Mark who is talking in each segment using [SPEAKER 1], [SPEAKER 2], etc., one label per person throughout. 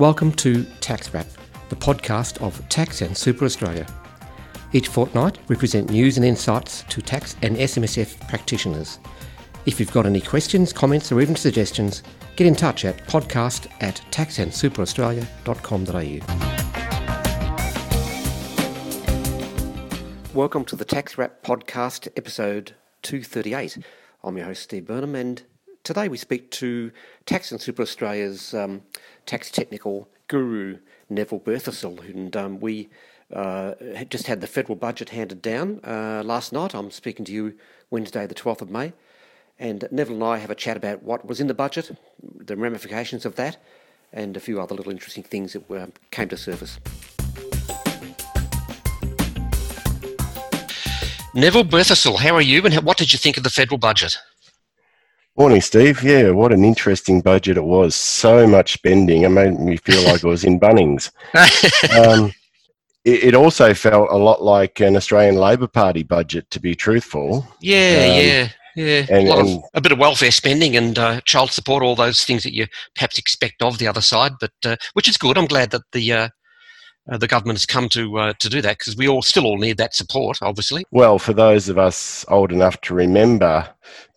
[SPEAKER 1] Welcome to Tax Wrap, the podcast of Tax and Super Australia. Each fortnight, we present news and insights to tax and SMSF practitioners. If you've got any questions, comments, or even suggestions, get in touch at podcast at taxandsuperaustralia.com.au. Welcome to the Tax Wrap podcast, episode 238. I'm your host, Steve Burnham, and today we speak to Tax and Super Australia's um, tax technical guru, Neville Berthasell, and um, we uh, just had the federal budget handed down uh, last night. I'm speaking to you Wednesday, the 12th of May. And Neville and I have a chat about what was in the budget, the ramifications of that, and a few other little interesting things that were, came to surface. Neville Berthasell, how are you and what did you think of the federal budget?
[SPEAKER 2] Morning, Steve. Yeah, what an interesting budget it was. So much spending. It made me feel like I was in Bunnings. Um, it, it, also felt a lot like an Australian Labor Party budget, to be truthful.
[SPEAKER 1] Yeah, um, yeah. Yeah, and, a, and, of, a, bit of welfare spending and uh, child support, all those things that you perhaps expect of the other side, but uh, which is good. I'm glad that the uh, uh the government has come to uh, to do that because we all still all need that support, obviously.
[SPEAKER 2] Well, for those of us old enough to remember,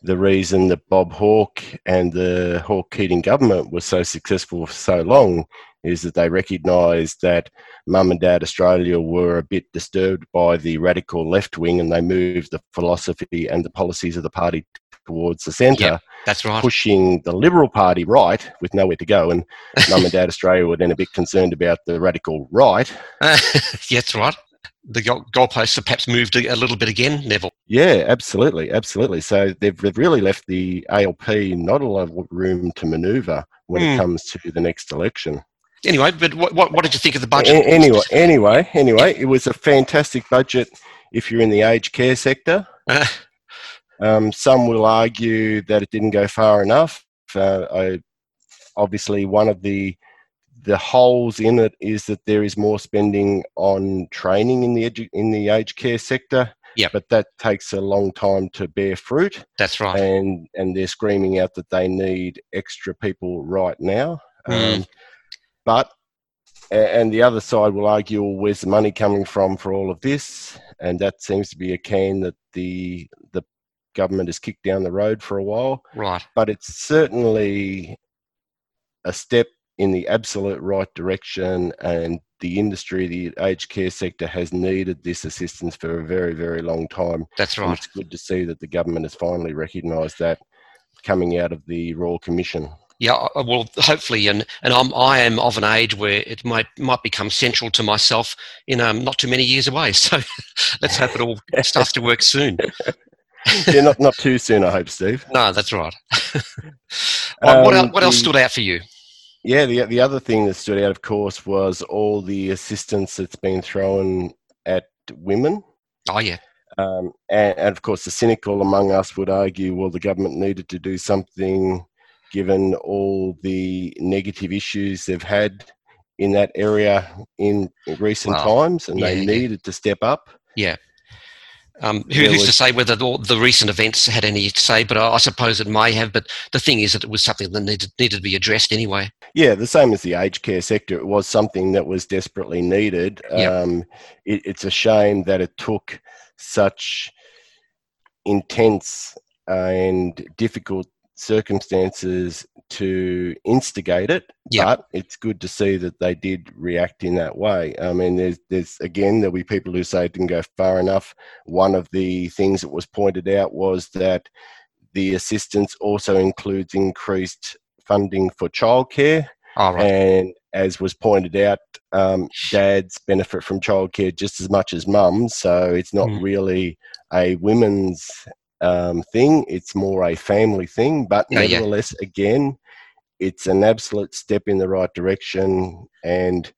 [SPEAKER 2] the reason that Bob Hawke and the Hawke Keating government was so successful for so long is that they recognised that Mum and Dad Australia were a bit disturbed by the radical left wing and they moved the philosophy and the policies of the party towards the centre. Yep,
[SPEAKER 1] that's right.
[SPEAKER 2] Pushing the Liberal Party right with nowhere to go. And Mum and Dad Australia were then a bit concerned about the radical right.
[SPEAKER 1] yeah, that's right. The goalposts have perhaps moved a little bit again, Neville.
[SPEAKER 2] Yeah, absolutely, absolutely. So they've, they've really left the ALP not a lot of room to manoeuvre when mm. it hmm. comes to the next election
[SPEAKER 1] anyway, but what, what, what, did you think of the budget?
[SPEAKER 2] Anyway, anyway, anyway, it was a fantastic budget if you're in the aged care sector. Uh. Um, some will argue that it didn't go far enough. Uh, I, obviously, one of the the holes in it is that there is more spending on training in the edu- in the aged care sector.
[SPEAKER 1] Yeah,
[SPEAKER 2] but that takes a long time to bear fruit.
[SPEAKER 1] That's right.
[SPEAKER 2] And and they're screaming out that they need extra people right now. Mm. Um, but and the other side will argue, well, where's the money coming from for all of this? And that seems to be a can that the the government has kicked down the road for a while.
[SPEAKER 1] Right.
[SPEAKER 2] But it's certainly a step in the absolute right direction, and the industry, the aged care sector, has needed this assistance for a very, very long time.
[SPEAKER 1] That's right.
[SPEAKER 2] And it's good to see that the government has finally recognised that coming out of the Royal Commission
[SPEAKER 1] yeah, well, hopefully, and and I'm I am of an age where it might might become central to myself in um, not too many years away. So let's hope it all starts to work soon.
[SPEAKER 2] Yeah, not not too soon, I hope, Steve.
[SPEAKER 1] No, that's right. what, um, what, else, what else stood out for you?
[SPEAKER 2] Yeah, the the other thing that stood out, of course, was all the assistance that's been thrown at women.
[SPEAKER 1] Oh yeah.
[SPEAKER 2] Um, and, and, of course, the cynical among us would argue, well, the government needed to do something given all the negative issues they've had in that area in recent times, and yeah, they needed yeah. to step up.
[SPEAKER 1] Yeah. Um, who, who's to say whether the, the, recent events had any say? But I, I, suppose it may have. But the thing is that it was something that needed needed to be addressed anyway.
[SPEAKER 2] Yeah, the same as the aged care sector. It was something that was desperately needed. Yep. Um, it, it's a shame that it took such intense and difficult circumstances to instigate it,
[SPEAKER 1] yep.
[SPEAKER 2] but it's good to see that they did react in that way. I mean, there's, there's again, there'll be people who say it didn't go far enough. One of the things that was pointed out was that the assistance also includes increased funding for childcare.
[SPEAKER 1] Oh, right.
[SPEAKER 2] And as was pointed out, um, dads benefit from childcare just as much as mums. So it's not mm. really a women's um, thing. It's more a family thing, but oh, nevertheless, yeah. again, it's an absolute step in the right direction and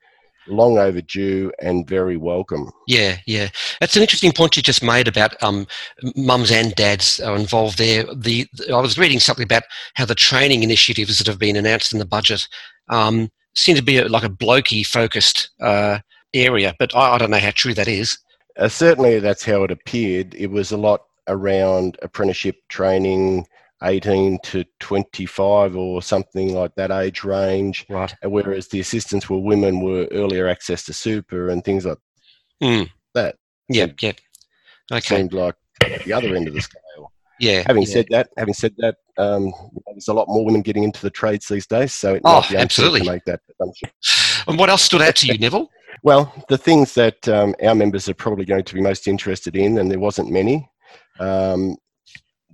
[SPEAKER 2] long overdue and very welcome.
[SPEAKER 1] Yeah, yeah, that's an interesting point you just made about um, mums and dads are involved there. The, the, I was reading something about how the training initiatives that have been announced in the budget um, seem to be a, like a blokey focused uh, area, but I, I, don't know how true that is.
[SPEAKER 2] Uh, certainly, that's how it appeared. It was a lot around apprenticeship training, 18 to 25 or something like that age range.
[SPEAKER 1] Right.
[SPEAKER 2] Whereas the assistants were women were earlier access to super and things like
[SPEAKER 1] Mm.
[SPEAKER 2] that.
[SPEAKER 1] Yeah, yeah. Okay.
[SPEAKER 2] Seemed like the other end of the scale.
[SPEAKER 1] Yeah.
[SPEAKER 2] Having
[SPEAKER 1] yeah.
[SPEAKER 2] said that, having said that, um, there's a lot more women getting into the trades these days, so it
[SPEAKER 1] Oh,
[SPEAKER 2] might be
[SPEAKER 1] absolutely.
[SPEAKER 2] to make that assumption.
[SPEAKER 1] And what else stood out to you, Neville?
[SPEAKER 2] Well, the things that um, our members are probably going to be most interested in, and there wasn't many, um,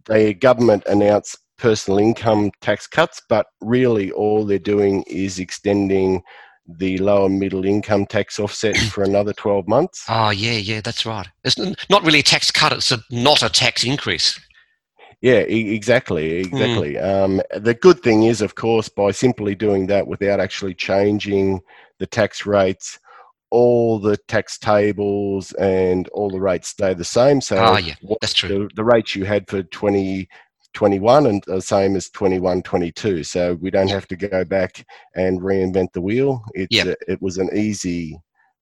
[SPEAKER 2] the government announced personal income tax cuts, but really all they're doing is extending the lower middle income tax offset for another 12 months.
[SPEAKER 1] Oh, yeah, yeah, that's right. It's not really a tax cut; it's a, not a tax increase.
[SPEAKER 2] Yeah, e- exactly, exactly. Um, the good thing is, of course, by simply doing that without actually changing the tax rates, all the tax tables and all the rates stay the same. So
[SPEAKER 1] Ah, yeah, that's true.
[SPEAKER 2] the, the rates you had for 2021 and the same as 21 22 so we don't have to go back and reinvent the wheel it's
[SPEAKER 1] Yep.
[SPEAKER 2] a- it was an easy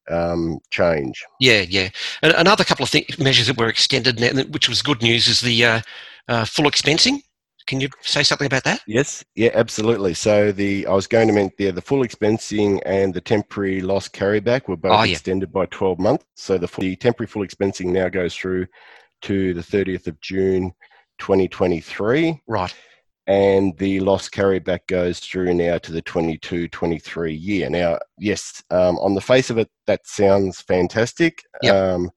[SPEAKER 2] um, change
[SPEAKER 1] Yeah, yeah. And another couple of th- measures that were extended, now, which was good news, is the uh, uh, full expensing. Can you say something about that?
[SPEAKER 2] yes yeah absolutely so the i was going to mention there the full expensing and the temporary loss carryback were both
[SPEAKER 1] Oh, yeah.
[SPEAKER 2] extended by 12 months so the, full, the temporary full expensing now goes through to the 30th of june 2023
[SPEAKER 1] Right.
[SPEAKER 2] and the loss carryback goes through now to the 22 23 year. Now, yes, um, on the face of it, that sounds fantastic.
[SPEAKER 1] Yep.
[SPEAKER 2] Um,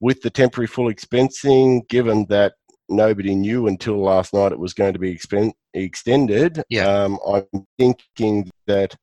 [SPEAKER 2] with the temporary full expensing, given that nobody knew until last night it was going to be extended,
[SPEAKER 1] Yeah.
[SPEAKER 2] um, I'm thinking that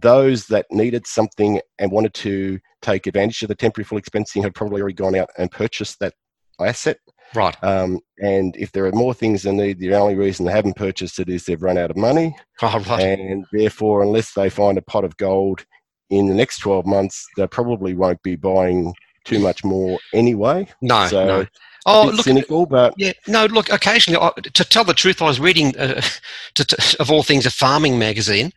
[SPEAKER 2] those that needed something and wanted to take advantage of the temporary full expensing have probably already gone out and purchased that asset.
[SPEAKER 1] Right.
[SPEAKER 2] Um, and if there are more things they need, the only reason they haven't purchased it is they've run out of money.
[SPEAKER 1] Oh, right.
[SPEAKER 2] And therefore, unless they find a pot of gold in the next 12 months, they probably won't be buying too much more anyway.
[SPEAKER 1] No,
[SPEAKER 2] so,
[SPEAKER 1] no. Oh, look,
[SPEAKER 2] cynical, but
[SPEAKER 1] Yeah, no, look, occasionally, I- to tell the truth, I was reading, uh, to, to, of all things, a farming magazine,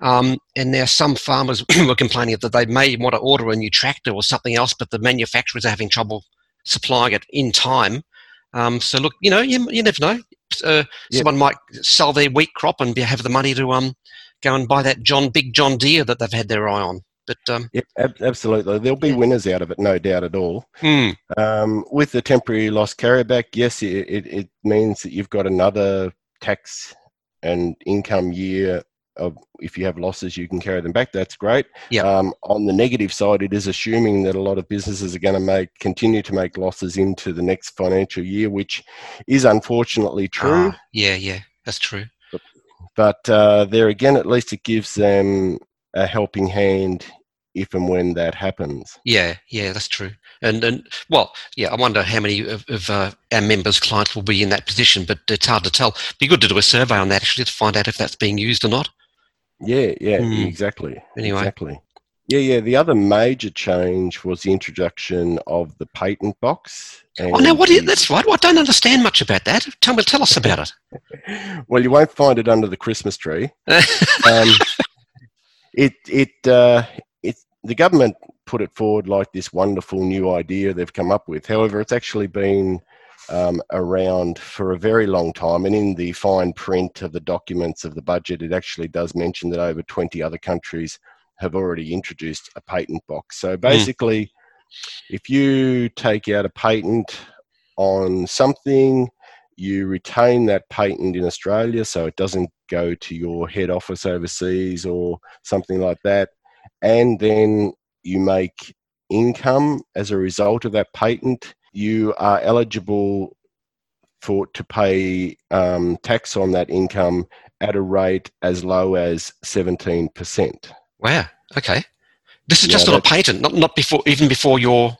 [SPEAKER 1] um, and now some farmers were complaining that they may want to order a new tractor or something else, but the manufacturers are having trouble supplying it in time. Um, so, look, you know, you, you never know. Uh,
[SPEAKER 2] Yeah.
[SPEAKER 1] Someone might sell their wheat crop and be, have the money to um, go and buy that John Big John Deere that they've had their eye on. But um,
[SPEAKER 2] yeah, ab- absolutely. There'll be
[SPEAKER 1] Yeah.
[SPEAKER 2] winners out of it, no doubt at all.
[SPEAKER 1] hmm,
[SPEAKER 2] Um, with the temporary loss carryback, yes, it, it, it means that you've got another tax and income year of if you have losses, you can carry them back. That's great.
[SPEAKER 1] Yeah.
[SPEAKER 2] Um, on the negative side, it is assuming that a lot of businesses are going to make continue to make losses into the next financial year, which is unfortunately true.
[SPEAKER 1] ah, yeah, yeah, that's true.
[SPEAKER 2] But uh, there again, at least it gives them a helping hand if and when that happens.
[SPEAKER 1] Yeah, yeah, that's true. And and well, yeah, I wonder how many of, of uh, our members' clients will be in that position, but it's hard to tell. Be good to do a survey on that actually to find out if that's being used or not.
[SPEAKER 2] Yeah, yeah,
[SPEAKER 1] Hmm.
[SPEAKER 2] exactly.
[SPEAKER 1] Anyway.
[SPEAKER 2] Exactly. Yeah, yeah. The other major change was the introduction of the patent box.
[SPEAKER 1] oh, now what is that's right. Well, I don't understand much about that. Tell me, tell us about it.
[SPEAKER 2] Well, you won't find it under the Christmas tree. Um, it it uh, it the government put it forward like this wonderful new idea they've come up with. However, it's actually been um, around for a very long time, and in the fine print of the documents of the budget, it actually does mention that over 20 other countries have already introduced a patent box. So basically, if you take out a patent on something, you retain that patent in Australia, so it doesn't go to your head office overseas or something like that, and then you make income as a result of that patent, you are eligible for to pay um, tax on that income at a rate as low as seventeen percent.
[SPEAKER 1] wow. Okay. This is
[SPEAKER 2] Yeah,
[SPEAKER 1] just on a patent, not not before even before your.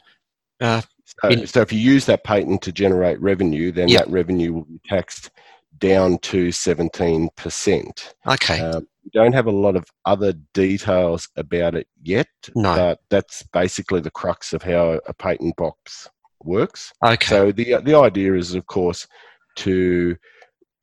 [SPEAKER 1] Uh,
[SPEAKER 2] So, so if you use that patent to generate revenue, then that revenue will be taxed down to seventeen percent.
[SPEAKER 1] okay.
[SPEAKER 2] Um, we don't have a lot of other details about it yet,
[SPEAKER 1] No.
[SPEAKER 2] but that's basically the crux of how a patent box works.
[SPEAKER 1] okay.
[SPEAKER 2] So the the idea is, of course, to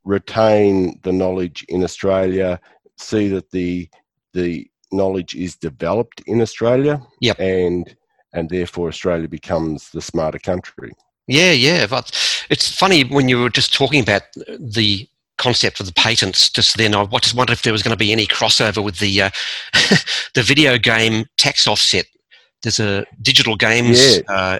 [SPEAKER 2] retain the knowledge in Australia, see that the the knowledge is developed in Australia,
[SPEAKER 1] Yep.
[SPEAKER 2] and and therefore Australia becomes the smarter country.
[SPEAKER 1] Yeah, yeah. But it's funny when you were just talking about the concept of the patents just then. I just wondered if there was going to be any crossover with the uh, the video game tax offset. There's a digital games yeah. uh,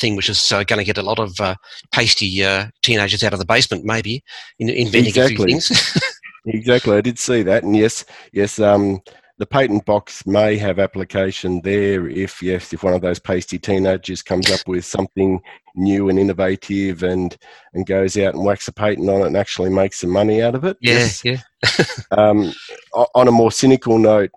[SPEAKER 1] thing which is uh, going to get a lot of uh, pasty uh, teenagers out of the basement, maybe in, inventing exactly. a few things.
[SPEAKER 2] exactly, I did see that, and yes, yes. Um, the patent box may have application there if yes if one of those pasty teenagers comes up with something new and innovative and and goes out and whacks a patent on it and actually makes some money out of it.
[SPEAKER 1] Yeah yes. yeah.
[SPEAKER 2] Um, on a more cynical note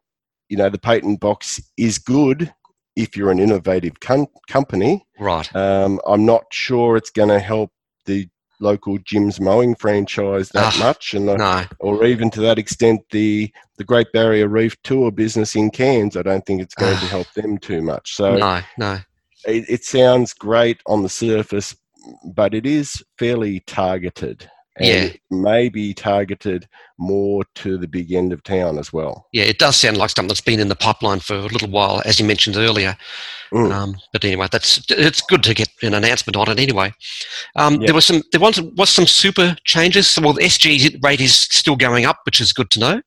[SPEAKER 2] you know the patent box is good if you're an innovative com- company.
[SPEAKER 1] Right.
[SPEAKER 2] Um, i'm not sure it's going to help the local Jim's mowing franchise that oh, much, and no. or even to that extent the the Great Barrier Reef tour business in Cairns. I don't think it's going to ah. help them too much. So
[SPEAKER 1] no, no,
[SPEAKER 2] it, it sounds great on the surface, but it is fairly targeted
[SPEAKER 1] yeah.
[SPEAKER 2] maybe targeted more to the big end of town as well.
[SPEAKER 1] Yeah, it does sound like something that's been in the pipeline for a little while, as you mentioned earlier. Mm. Um, but anyway, that's it's good to get an announcement on it anyway. Um. There was some there was, was some super changes. Well, the SG rate is still going up, which is good to know.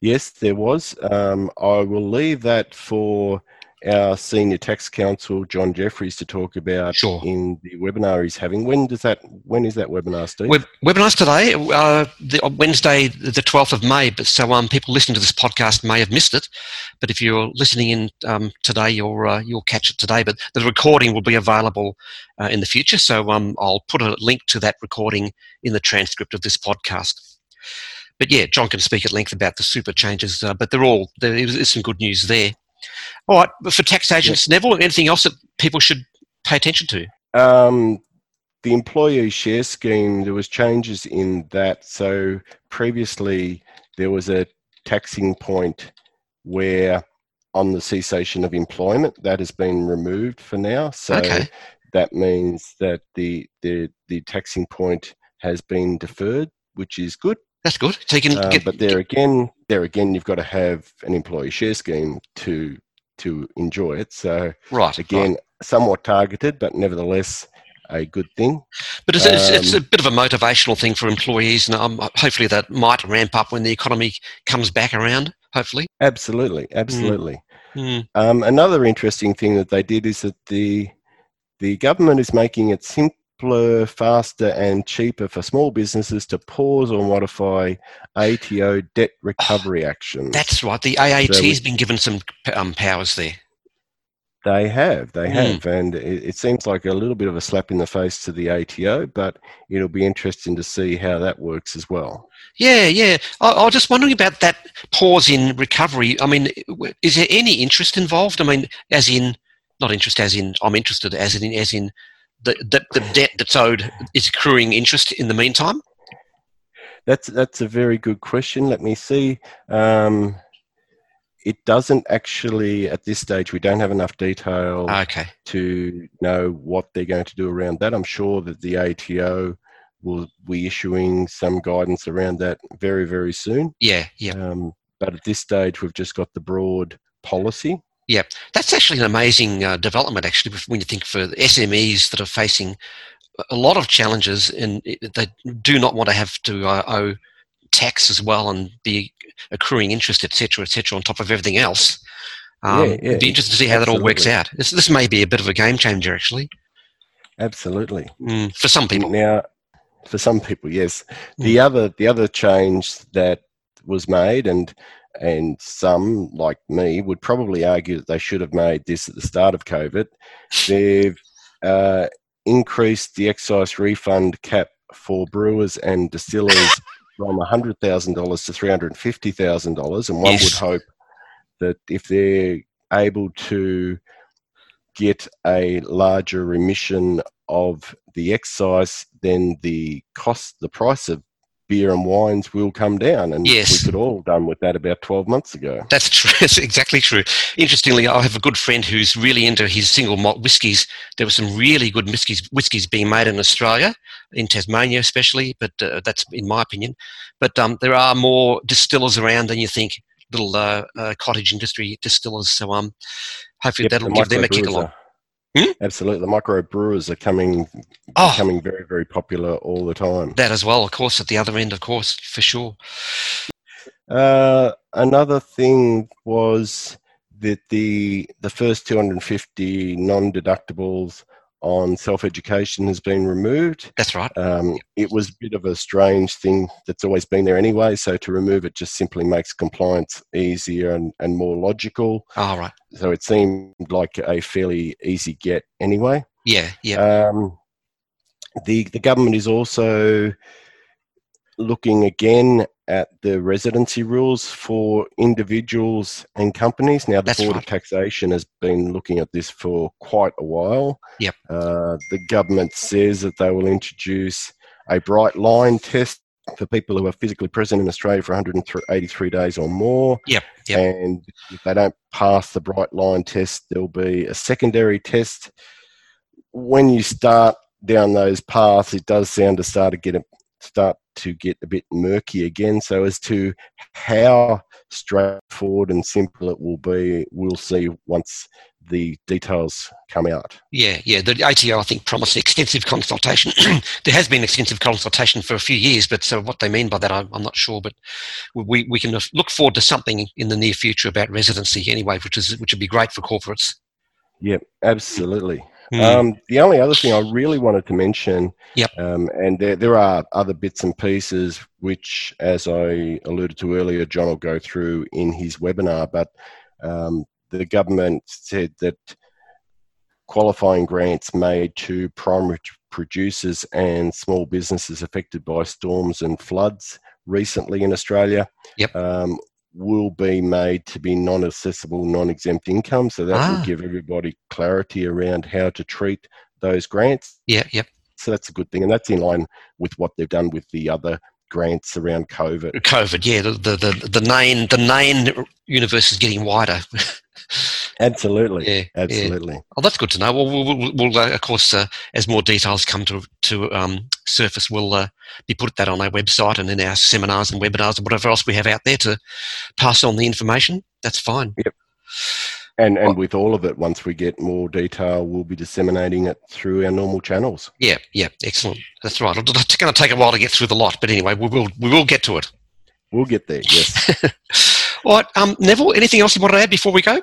[SPEAKER 2] Yes, there was. Um, I will leave that for our senior tax counsel John Jeffries to talk about
[SPEAKER 1] sure.
[SPEAKER 2] in the webinar he's having. When does that? When is that webinar, Steve?
[SPEAKER 1] Web, webinar's today, uh, the, Wednesday, the twelfth of May. But so um, people listening to this podcast may have missed it. But if you're listening in um, today, you'll uh, you'll catch it today. But the recording will be available uh, in the future. So um, I'll put a link to that recording in the transcript of this podcast. But yeah, John can speak at length about the super changes. Uh, but they're all there is some good news there. All right, but for tax agents, Neville, anything else that people should pay attention to?
[SPEAKER 2] Um, the employee share scheme, there was changes in that. So previously, there was a taxing point where on the cessation of employment that has been removed for now. So
[SPEAKER 1] okay.
[SPEAKER 2] that means that the, the the taxing point has been deferred, which is good.
[SPEAKER 1] That's good. So you can uh,
[SPEAKER 2] get, but there again, there again, you've got to have an employee share scheme to to enjoy it. So
[SPEAKER 1] right
[SPEAKER 2] again,
[SPEAKER 1] right.
[SPEAKER 2] somewhat targeted, but nevertheless a good thing.
[SPEAKER 1] But it's, um, it's, it's, a bit of a motivational thing for employees, and um, hopefully that might ramp up when the economy comes back around. Hopefully,
[SPEAKER 2] absolutely, absolutely. Mm. Um, another interesting thing that they did is that the the government is making it simple simpler, faster, and cheaper for small businesses to pause or modify ATO debt recovery oh, action.
[SPEAKER 1] That's right. The AAT so has been given some um, powers there.
[SPEAKER 2] They have, they hmm. have, mm. and it, it, seems like a little bit of a slap in the face to the ATO, but it'll be interesting to see how that works as well.
[SPEAKER 1] Yeah, yeah. I, I was just wondering about that pause in recovery. I mean, is there any interest involved? I mean, as in, not interest as in I'm interested, as in as in the, the, the debt that's owed is accruing interest in the meantime?
[SPEAKER 2] That's that's a very good question. Let me see. Um, it doesn't actually at this stage. We don't have enough detail
[SPEAKER 1] okay.
[SPEAKER 2] to know what they're going to do around that. I'm sure that the ATO will be issuing some guidance around that very very soon.
[SPEAKER 1] Yeah, yeah.
[SPEAKER 2] Um, but at this stage, we've just got the broad policy.
[SPEAKER 1] Yeah, that's actually an amazing uh, development. Actually, when you think for SMEs that are facing a lot of challenges and they do not want to have to uh, owe tax as well and be accruing interest, etc., etc., on top of everything else. Um, yeah, yeah. It'd be interesting to see how Absolutely. that all works out. This, this may be a bit of a game changer, actually.
[SPEAKER 2] Absolutely.
[SPEAKER 1] Mm, for some people.
[SPEAKER 2] Now, for some people, yes. Mm. The other the other change that was made, and and some, like me, would probably argue that they should have made this at the start of COVID. They've uh, increased the excise refund cap for brewers and distillers from $100,000 to $350,000. And one yes. would hope that if they're able to get a larger remission of the excise, then the cost, the price of beer and wines will come down. And
[SPEAKER 1] yes.
[SPEAKER 2] we could all done with that about 12 months ago.
[SPEAKER 1] That's true. That's exactly true. Interestingly, I have a good friend who's really into his single malt whiskies. There were some really good whiskies, whiskies being made in Australia, in Tasmania especially, but uh, that's in my opinion. But um, there are more distillers around than you think, little uh, uh, cottage industry distillers. So um, hopefully yep, that'll give them a kick along.
[SPEAKER 2] Hmm? Absolutely, the micro brewers are coming oh, becoming very very popular all the time.
[SPEAKER 1] That as well, of course, at the other end, of course, for sure.
[SPEAKER 2] Uh, another thing was that the the first 250 non-deductibles on self-education has been removed.
[SPEAKER 1] That's right.
[SPEAKER 2] Um, it was a bit of a strange thing that's always been there anyway. So to remove it just simply makes compliance easier and, and more logical.
[SPEAKER 1] All oh, right.
[SPEAKER 2] So it seemed like a fairly easy get anyway.
[SPEAKER 1] Yeah, yeah.
[SPEAKER 2] Um, the the government is also looking again at the residency rules for individuals and companies. Now, the That's Board right. of Taxation has been looking at this for quite a while.
[SPEAKER 1] Yep.
[SPEAKER 2] Uh, the government says that they will introduce a bright line test for people who are physically present in Australia for 183 days or more.
[SPEAKER 1] Yep. yep.
[SPEAKER 2] And if they don't pass the bright line test, there'll be a secondary test. When you start down those paths, it does sound to start to get a, start to get a bit murky again. So, as to how straightforward and simple it will be, we'll see once the details come out.
[SPEAKER 1] Yeah, yeah. The ATO, I think, promised extensive consultation. there has been extensive consultation for a few years, but so what they mean by that, I'm, I'm not sure. But we, we can look forward to something in the near future about residency anyway, which is which would be great for corporates.
[SPEAKER 2] Yep, absolutely. Mm. Um, the only other thing I really wanted to mention,
[SPEAKER 1] yep.
[SPEAKER 2] Um, and there, there are other bits and pieces which, as I alluded to earlier, John will go through in his webinar, but um, the government said that qualifying grants made to primary producers and small businesses affected by storms and floods recently in Australia
[SPEAKER 1] yep.
[SPEAKER 2] um, will be made to be non-assessable, non-exempt income. So that ah. will give everybody clarity around how to treat those grants.
[SPEAKER 1] Yeah, yep.
[SPEAKER 2] So that's a good thing, and that's in line with what they've done with the other grants around COVID.
[SPEAKER 1] COVID, yeah. The the the, the the NANE universe is getting wider.
[SPEAKER 2] Absolutely. Yeah, absolutely. Yeah.
[SPEAKER 1] Oh, that's good to know. Well, we'll, we'll, we'll uh, of course, uh, as more details come to to um, surface, we'll uh, be put that on our website and in our seminars and webinars and whatever else we have out there to pass on the information. That's fine.
[SPEAKER 2] Yep. And and with all of it, once we get more detail, we'll be disseminating it through our normal channels.
[SPEAKER 1] Yeah, yeah, excellent. That's right. It's going to take a while to get through the lot, but anyway, we will we will get to it.
[SPEAKER 2] We'll get there.
[SPEAKER 1] Yes. all right, um, Neville. Anything else you want to add before we go?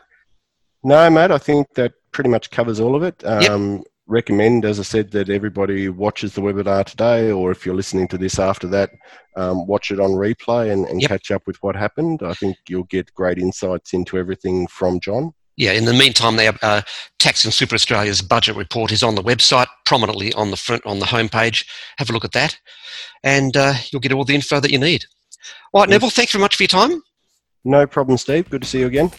[SPEAKER 2] No, mate. I think that pretty much covers all of it. Um, yep. Recommend, as I said, that everybody watches the webinar today, or if you're listening to this after that, um, watch it on replay and, and yep. catch up with what happened. I think you'll get great insights into everything from John
[SPEAKER 1] yeah, in the meantime, their uh, Tax and Super Australia's budget report is on the website, prominently on the front on the homepage. Have a look at that, and uh, you'll get all the info that you need. All right, yes. Neville, thanks very much for your time.
[SPEAKER 2] No problem, Steve. Good to see you again.